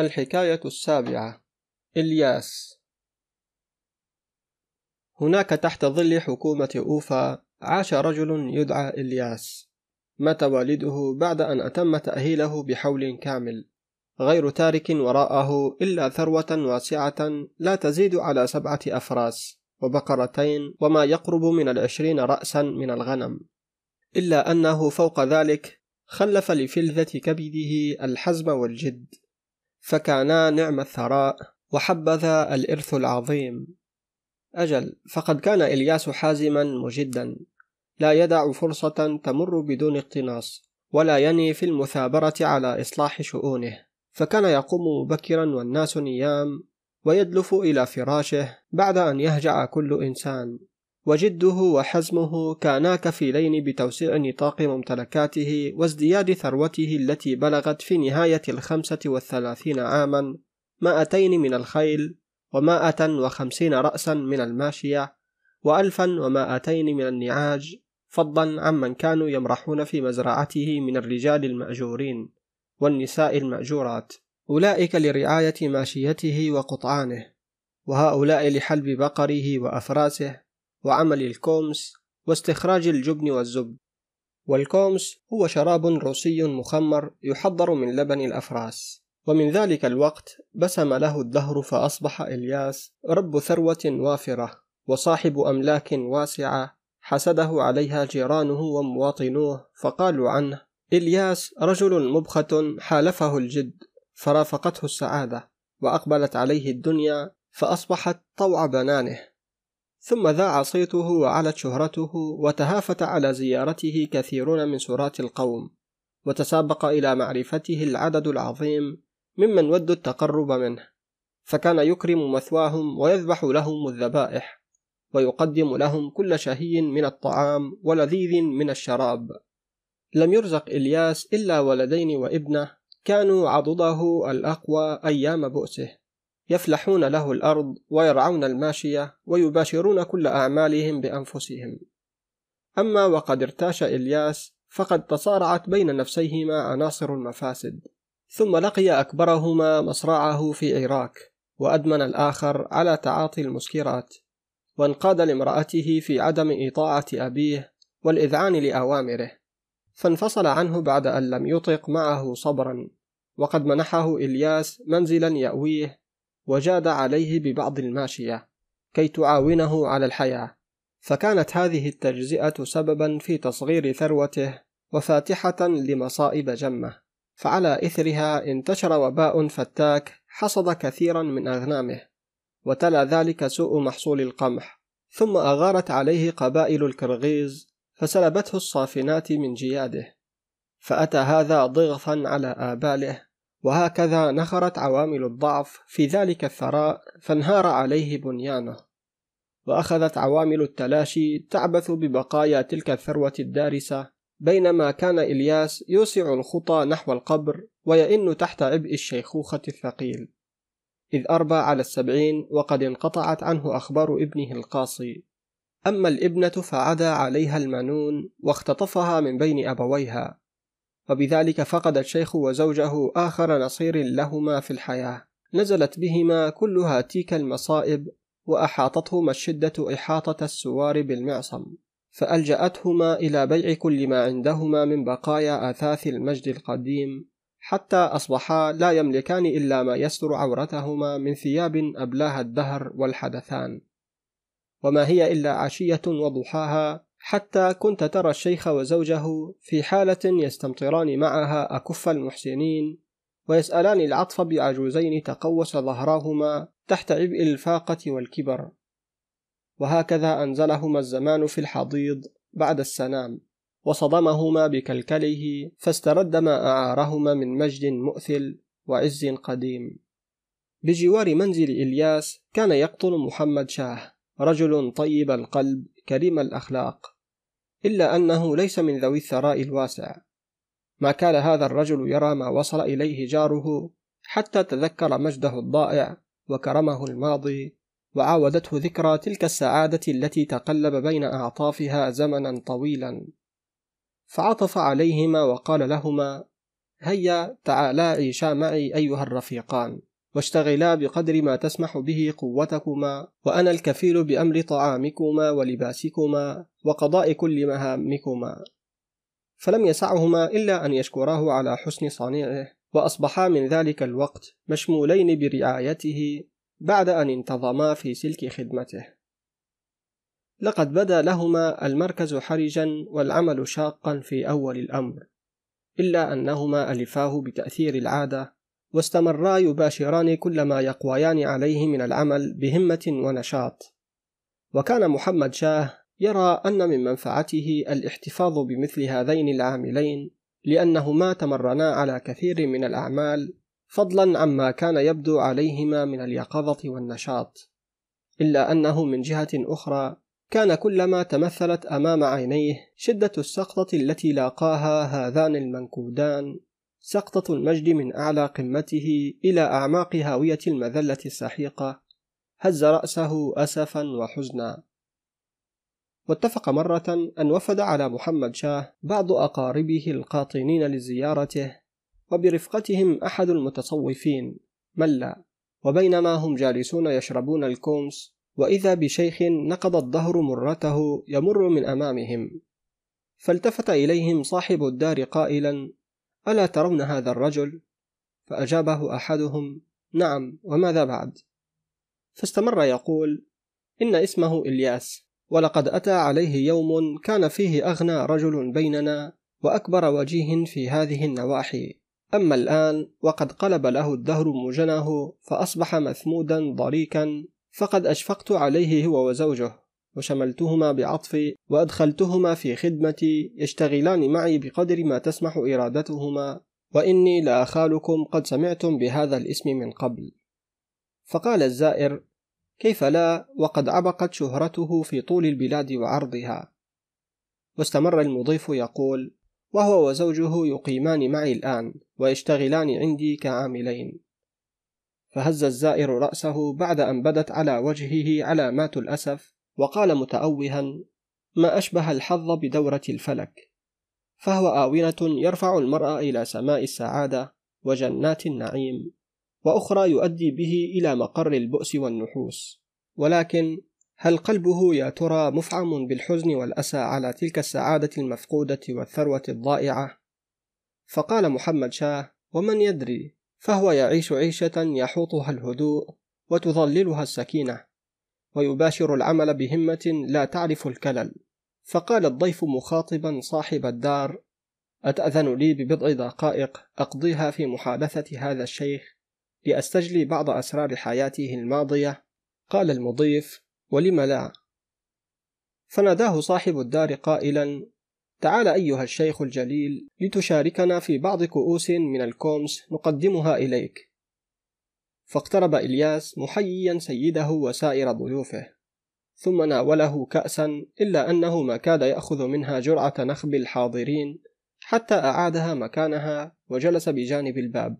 الحكاية السابعة. إلياس. هناك تحت ظل حكومة أوفا عاش رجل يدعى إلياس. مات والده بعد أن أتم تأهيله بحول كامل. غير تارك وراءه إلا ثروة واسعة لا تزيد على سبعة أفراس وبقرتين وما يقرب من العشرين رأسا من الغنم. إلا أنه فوق ذلك خلف لفلذة كبده الحزم والجد. فكانا نعم الثراء وحبذا الإرث العظيم. أجل فقد كان إلياس حازما مجدا. لا يدع فرصة تمر بدون اقتناص ولا يني في المثابرة على إصلاح شؤونه. فكان يقوم مبكرا والناس نيام ويدلف إلى فراشه بعد أن يهجع كل إنسان. وجده وحزمه كانا كفيلين بتوسيع نطاق ممتلكاته وازدياد ثروته التي بلغت في نهاية الخمسة والثلاثين عاما مائتين من الخيل ومائة وخمسين رأسا من الماشية وألفا ومائتين من النعاج فضلا عمن كانوا يمرحون في مزرعته من الرجال المأجورين والنساء المأجورات. أولئك لرعاية ماشيته وقطعانه وهؤلاء لحلب بقره وأفراسه وعمل الكومس واستخراج الجبن والزبد. والكومس هو شراب روسي مخمر يحضر من لبن الأفراس. ومن ذلك الوقت بسم له الدهر فأصبح إلياس رب ثروة وافرة وصاحب أملاك واسعة. حسده عليها جيرانه ومواطنوه فقالوا عنه إلياس رجل مبخة حالفه الجد فرافقته السعادة وأقبلت عليه الدنيا فأصبحت طوع بنانه. ثم ذاع صيته وعلت شهرته وتهافت على زيارته كثيرون من سراة القوم وتسابق إلى معرفته العدد العظيم ممن ودوا التقرب منه فكان يكرم مثواهم ويذبح لهم الذبائح ويقدم لهم كل شهي من الطعام ولذيذ من الشراب. لم يرزق إلياس إلا ولدين وابنه كانوا عضده الأقوى أيام بؤسه. يفلحون له الأرض ويرعون الماشية ويباشرون كل أعمالهم بأنفسهم. أما وقد ارتاش إلياس فقد تصارعت بين نفسيهما عناصر المفاسد ثم لقي أكبرهما مصرعه في عراك وأدمن الآخر على تعاطي المسكرات وانقاد لامرأته في عدم إطاعة أبيه والإذعان لأوامره. فانفصل عنه بعد أن لم يطق معه صبرا وقد منحه إلياس منزلا يأويه وجاد عليه ببعض الماشية كي تعاونه على الحياة. فكانت هذه التجزئة سببا في تصغير ثروته وفاتحة لمصائب جمة. فعلى إثرها انتشر وباء فتاك حصد كثيرا من أغنامه وتلا ذلك سوء محصول القمح. ثم أغارت عليه قبائل الكرغيز فسلبته الصافنات من جياده. فأتى هذا ضغطا على آباله وهكذا نخرت عوامل الضعف في ذلك الثراء فانهار عليه بنيانه. وأخذت عوامل التلاشي تعبث ببقايا تلك الثروة الدارسة بينما كان إلياس يوسع الخطى نحو القبر ويئن تحت عبء الشيخوخة الثقيل. إذ أربى على السبعين وقد انقطعت عنه أخبار ابنه القاصي. أما الابنة فعدا عليها المنون واختطفها من بين أبويها. وبذلك فقد الشيخ وزوجه آخر نصير لهما في الحياة. نزلت بهما كلها تيك المصائب وأحاطتهما الشدة إحاطة السوار بالمعصم. فألجأتهما إلى بيع كل ما عندهما من بقايا آثاث المجد القديم حتى أصبحا لا يملكان إلا ما يستر عورتهما من ثياب أبلاها الدهر والحدثان. وما هي إلا عشية وضحاها حتى كنت ترى الشيخ وزوجه في حالة يستمطران معها أكف المحسنين ويسألان العطف بعجوزين تقوس ظهراهما تحت عبء الفاقة والكبر. وهكذا أنزلهما الزمان في الحضيض بعد السنام وصدمهما بكلكله فاسترد ما أعارهما من مجد مؤثل وعز قديم. بجوار منزل إلياس كان يقطن محمد شاه. رجل طيب القلب كريم الأخلاق. إلا أنه ليس من ذوي الثراء الواسع. ما كان هذا الرجل يرى ما وصل إليه جاره حتى تذكر مجده الضائع وكرمه الماضي وعاودته ذكرى تلك السعادة التي تقلب بين أعطافها زمنا طويلا. فعطف عليهما وقال لهما هيا تعالا عيشا معي أيها الرفيقان. واشتغلا بقدر ما تسمح به قوتكما وأنا الكفيل بأمر طعامكما ولباسكما وقضاء كل مهامكما. فلم يسعهما إلا أن يشكراه على حسن صنيعه وأصبحا من ذلك الوقت مشمولين برعايته بعد أن انتظما في سلك خدمته. لقد بدا لهما المركز حرجا والعمل شاقا في أول الأمر إلا أنهما ألفاه بتأثير العادة واستمرا يباشران كل ما يقويان عليه من العمل بهمة ونشاط. وكان محمد شاه يرى أن من منفعته الاحتفاظ بمثل هذين العاملين لأنهما تمرنا على كثير من الأعمال فضلا عما كان يبدو عليهما من اليقظة والنشاط. إلا أنه من جهة أخرى كان كلما تمثلت أمام عينيه شدة السقطة التي لاقاها هذان المنكودان سقطة المجد من أعلى قمته إلى أعماق هاوية المذلة السحيقة هز رأسه أسفا وحزنا. واتفق مرة أن وفد على محمد شاه بعض أقاربه القاطنين لزيارته وبرفقتهم أحد المتصوفين ملا. وبينما هم جالسون يشربون الكومس وإذا بشيخ نقض الظهر مرته يمر من أمامهم. فالتفت إليهم صاحب الدار قائلا ألا ترون هذا الرجل؟ فأجابه أحدهم نعم وماذا بعد؟ فاستمر يقول إن اسمه إلياس ولقد أتى عليه يوم كان فيه أغنى رجل بيننا وأكبر وجيه في هذه النواحي أما الآن وقد قلب له الدهر موجنه فأصبح مثمودا ضريكا فقد أشفقت عليه هو وزوجه وشملتهما بعطفي وأدخلتهما في خدمتي يشتغلان معي بقدر ما تسمح إرادتهما وإني لأخالكم قد سمعتم بهذا الاسم من قبل. فقال الزائر كيف لا؟ وقد عبقت شهرته في طول البلاد وعرضها. واستمر المضيف يقول وهو وزوجه يقيمان معي الآن ويشتغلان عندي كعاملين. فهز الزائر رأسه بعد أن بدت على وجهه علامات الأسف وقال متأوها ما أشبه الحظ بدورة الفلك. فهو آونة يرفع المرء إلى سماء السعادة وجنات النعيم وأخرى يؤدي به إلى مقر البؤس والنحوس. ولكن هل قلبه يا ترى مفعم بالحزن والأسى على تلك السعادة المفقودة والثروة الضائعة؟ فقال محمد شاه: ومن يدري، فهو يعيش عيشة يحوطها الهدوء وتظللها السكينة، ويباشر العمل بهمة لا تعرف الكلل. فقال الضيف مخاطبا صاحب الدار: أتأذن لي ببضع دقائق أقضيها في محادثة هذا الشيخ لأستجلي بعض أسرار حياته الماضية؟ قال المضيف: ولم لا فناداه صاحب الدار قائلا تعال أيها الشيخ الجليل لتشاركنا في بعض كؤوس من الكومس نقدمها إليك فاقترب إلياس محييا سيده وسائر ضيوفه ثم ناوله كأسا إلا أنه ما كاد يأخذ منها جرعة نخب الحاضرين حتى أعادها مكانها وجلس بجانب الباب.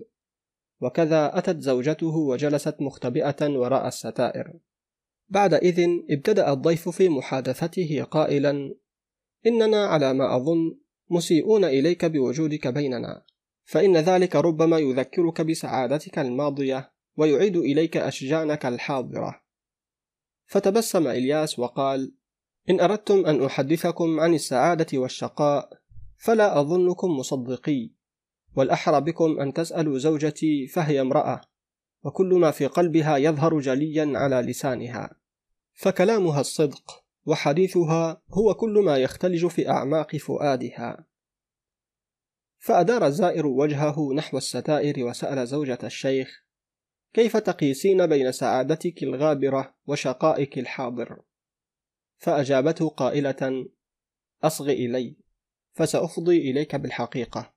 وكذا أتت زوجته وجلست مختبئة وراء الستائر. بعد إذن ابتدأ الضيف في محادثته قائلا إننا على ما أظن مسيئون إليك بوجودك بيننا فإن ذلك ربما يذكرك بسعادتك الماضية ويعيد إليك أشجانك الحاضرة. فتبسم إلياس وقال إن أردتم أن أحدثكم عن السعادة والشقاء فلا أظنكم مصدقي والأحرى بكم أن تسألوا زوجتي فهي امرأة وكل ما في قلبها يظهر جليا على لسانها. فكلامها الصدق وحديثها هو كل ما يختلج في أعماق فؤادها. فأدار الزائر وجهه نحو الستائر وسأل زوجة الشيخ كيف تقيسين بين سعادتك الغابرة وشقائك الحاضر؟ فأجابته قائلة أصغ إلي فسأفضي إليك بالحقيقة.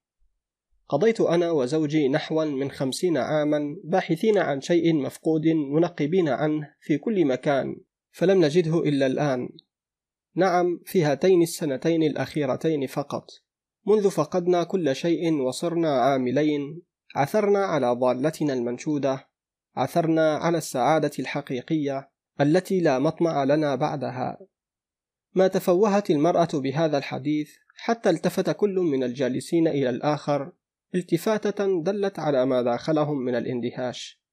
قضيت أنا وزوجي نحوا من خمسين عاما باحثين عن شيء مفقود منقبين عنه في كل مكان فلم نجده إلا الآن. نعم في هاتين السنتين الأخيرتين فقط. منذ فقدنا كل شيء وصرنا عاملين عثرنا على ضالتنا المنشودة عثرنا على السعادة الحقيقية التي لا مطمع لنا بعدها. ما تفوهت المرأة بهذا الحديث حتى التفت كل من الجالسين إلى الآخر التفاتة دلت على ما داخلهم من الاندهاش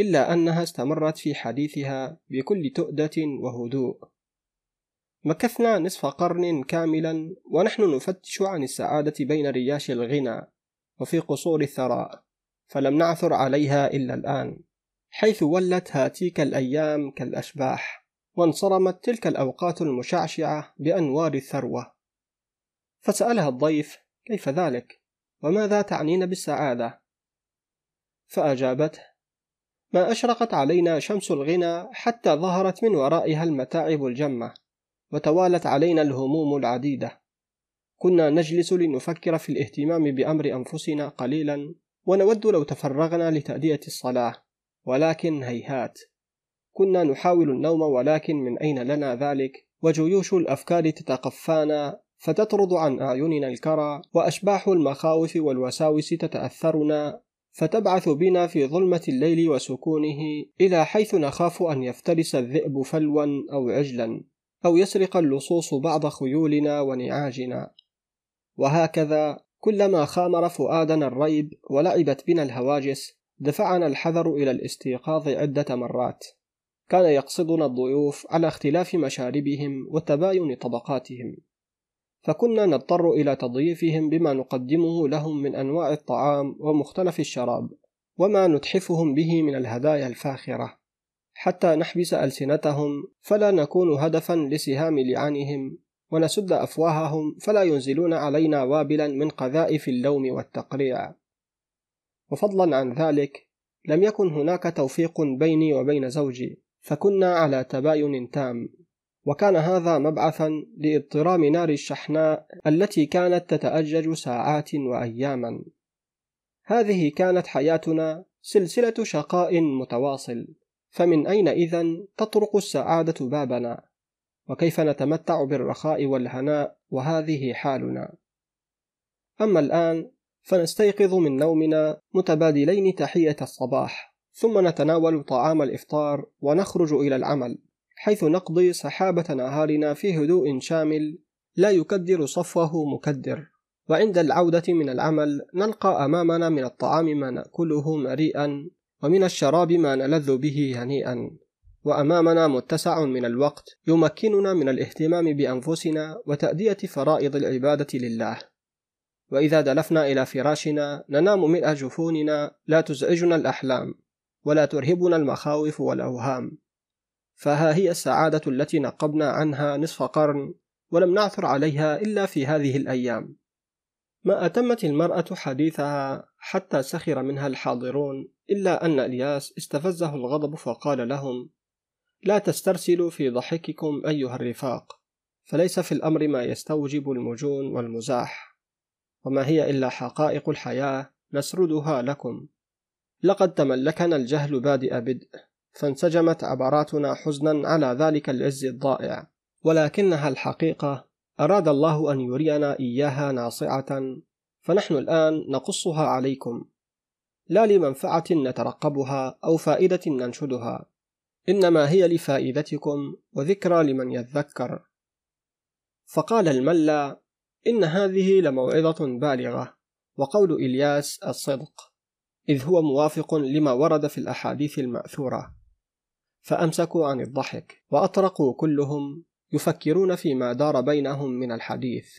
إلا أنها استمرت في حديثها بكل تؤدة وهدوء. مكثنا نصف قرن كاملا ونحن نفتش عن السعادة بين رياش الغنى وفي قصور الثراء. فلم نعثر عليها إلا الآن. حيث ولت هاتيك الأيام كالأشباح وانصرمت تلك الأوقات المشعشعة بأنوار الثروة. فسألها الضيف كيف ذلك؟ وماذا تعنين بالسعادة؟ فأجابته ما أشرقت علينا شمس الغنى حتى ظهرت من ورائها المتاعب الجمة وتوالت علينا الهموم العديدة. كنا نجلس لنفكر في الاهتمام بأمر أنفسنا قليلا ونود لو تفرغنا لتأدية الصلاة. ولكن هيهات. كنا نحاول النوم ولكن من أين لنا ذلك؟ وجيوش الأفكار تتقفانا فتطرد عن أعيننا الكرى وأشباح المخاوف والوساوس تتأثرنا فتبعث بنا في ظلمة الليل وسكونه إلى حيث نخاف أن يفترس الذئب فلوا أو عجلا أو يسرق اللصوص بعض خيولنا ونعاجنا. وهكذا كلما خامر فؤادنا الريب ولعبت بنا الهواجس دفعنا الحذر إلى الاستيقاظ عدة مرات. كان يقصدنا الضيوف على اختلاف مشاربهم وتباين طبقاتهم. فكنا نضطر إلى تضييفهم بما نقدمه لهم من أنواع الطعام ومختلف الشراب وما نتحفهم به من الهدايا الفاخرة. حتى نحبس ألسنتهم فلا نكون هدفا لسهام لعانهم ونسد أفواههم فلا ينزلون علينا وابلا من قذائف اللوم والتقريع. وفضلا عن ذلك لم يكن هناك توفيق بيني وبين زوجي فكنا على تباين تام. وكان هذا مبعثا لإضطرام نار الشحناء التي كانت تتأجج ساعات وأياما. هذه كانت حياتنا سلسلة شقاء متواصل فمن أين إذن تطرق السعادة بابنا؟ وكيف نتمتع بالرخاء والهناء وهذه حالنا. أما الآن فنستيقظ من نومنا متبادلين تحية الصباح ثم نتناول طعام الإفطار ونخرج إلى العمل حيث نقضي سحابة نهارنا في هدوء شامل لا يكدر صفوه مكدر. وعند العودة من العمل نلقى أمامنا من الطعام ما نأكله مريئا ومن الشراب ما نلذ به هنيئا. وأمامنا متسع من الوقت يمكننا من الاهتمام بأنفسنا وتأدية فرائض العبادة لله. وإذا دلفنا إلى فراشنا ننام ملء جفوننا لا تزعجنا الأحلام ولا ترهبنا المخاوف والأوهام. فها هي السعادة التي نقبنا عنها نصف قرن ولم نعثر عليها إلا في هذه الأيام. ما أتمت المرأة حديثها حتى سخر منها الحاضرون إلا أن إلياس استفزه الغضب فقال لهم لا تسترسلوا في ضحككم أيها الرفاق فليس في الأمر ما يستوجب المجون والمزاح. وما هي إلا حقائق الحياة نسردها لكم. لقد تملكنا الجهل بادئ بدء فانسجمت عبراتنا حزنا على ذلك العز الضائع. ولكنها الحقيقة أراد الله أن يرينا إياها ناصعة فنحن الآن نقصها عليكم. لا لمنفعة نترقبها أو فائدة ننشدها. إنما هي لفائدتكم وذكرى لمن يذكر. فقال الملا إن هذه لموعظة بالغة وقول إلياس الصدق إذ هو موافق لما ورد في الأحاديث المأثورة. فأمسكوا عن الضحك وأطرقوا كلهم يفكرون فيما دار بينهم من الحديث.